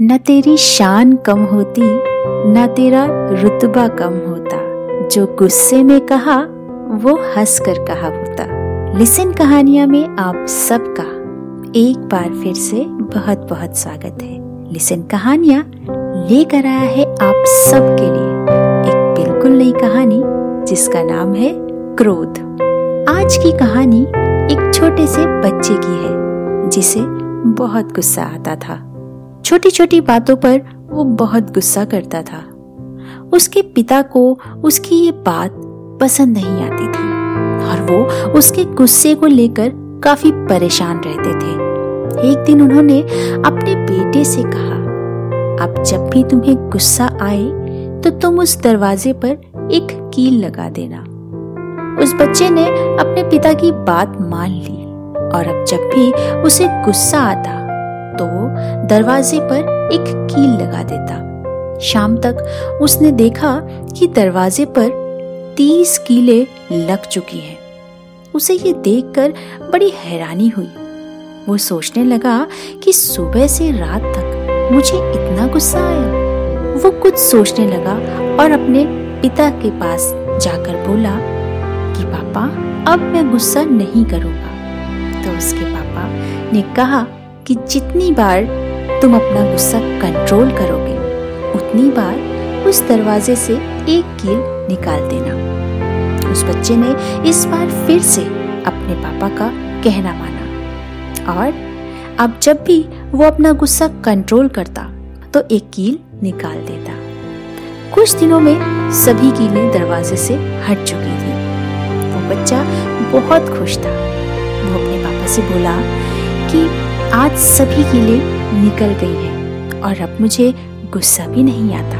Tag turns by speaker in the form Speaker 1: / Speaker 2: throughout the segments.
Speaker 1: न तेरी शान कम होती, न तेरा रुतबा कम होता। जो गुस्से में कहा, वो हंस कर कहा होता। लिसन कहानियाँ में आप सबका एक बार फिर से बहुत बहुत स्वागत है। लिसन कहानियाँ लेकर आया है आप सबके लिए एक बिल्कुल नई कहानी, जिसका नाम है क्रोध। आज की कहानी एक छोटे से बच्चे की है, जिसे बहुत गुस्सा आता था। छोटी छोटी बातों पर वो बहुत गुस्सा करता था। उसके पिता को उसकी ये बात पसंद नहीं आती थी और वो उसके गुस्से को लेकर काफ़ी परेशान रहते थे। एक दिन उन्होंने अपने बेटे से कहा, अब जब भी तुम्हें गुस्सा आए तो तुम उस दरवाजे पर एक कील लगा देना। उस बच्चे ने अपने पिता की बात मान ली और अब जब भी उसे गुस्सा आता तो वो दरवाजे पर एक कील लगा देता। शाम तक उसने देखा कि दरवाजे पर तीस कीले लग चुकी हैं। उसे ये देखकर बड़ी हैरानी हुई। वो सोचने लगा कि सुबह से रात तक मुझे इतना गुस्सा आया। वो कुछ सोचने लगा और अपने पिता के पास जाकर बोला कि, पापा, अब मैं गुस्सा नहीं करूँगा। तो उसके पापा ने कहा कि जितनी बार तुम अपना गुस्सा कंट्रोल करोगे, उतनी बार उस दरवाजे से एक कील निकाल देना। उस बच्चे ने इस बार फिर से अपने पापा का कहना माना। और अब जब भी वो अपना गुस्सा कंट्रोल करता तो एक कील निकाल देता। कुछ दिनों में सभी कीलें दरवाजे से हट चुकी थी। वो बच्चा बहुत खुश था। वो अपने पापा से बोला कि आज सभी कीलें निकल गई हैं और अब मुझे गुस्सा भी नहीं आता।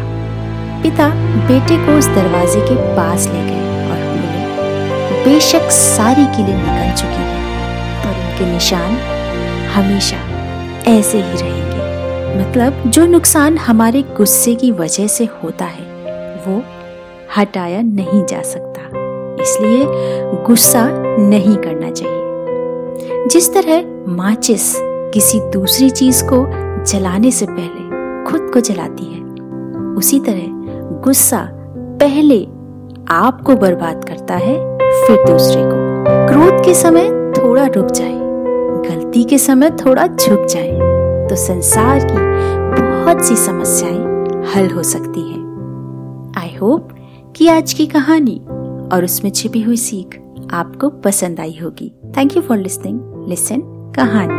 Speaker 1: पिता बेटे को उस दरवाजे के पास ले गए और बोले, बेशक सारी कीलें निकल चुकी हैं, पर उनके निशान हमेशा ऐसे ही रहेंगे। मतलब जो नुकसान हमारे गुस्से की वजह से होता है, वो हटाया नहीं जा सकता। इसलिए गुस्सा नहीं करना चाहिए। जिस तरह माचिस किसी दूसरी चीज़ को जलाने से पहले खुद को जलाती है। उसी तरह गुस्सा पहले आपको बर्बाद करता है, फिर दूसरे को। क्रोध के समय थोड़ा रुक जाए, गलती के समय थोड़ा झुक जाए तो संसार की बहुत सी समस्याएँ हल हो सकती हैं। आई होप कि आज की कहानी और उसमें छिपी हुई सीख आपको पसंद आई होगी। Thank you for listening listen कहानी।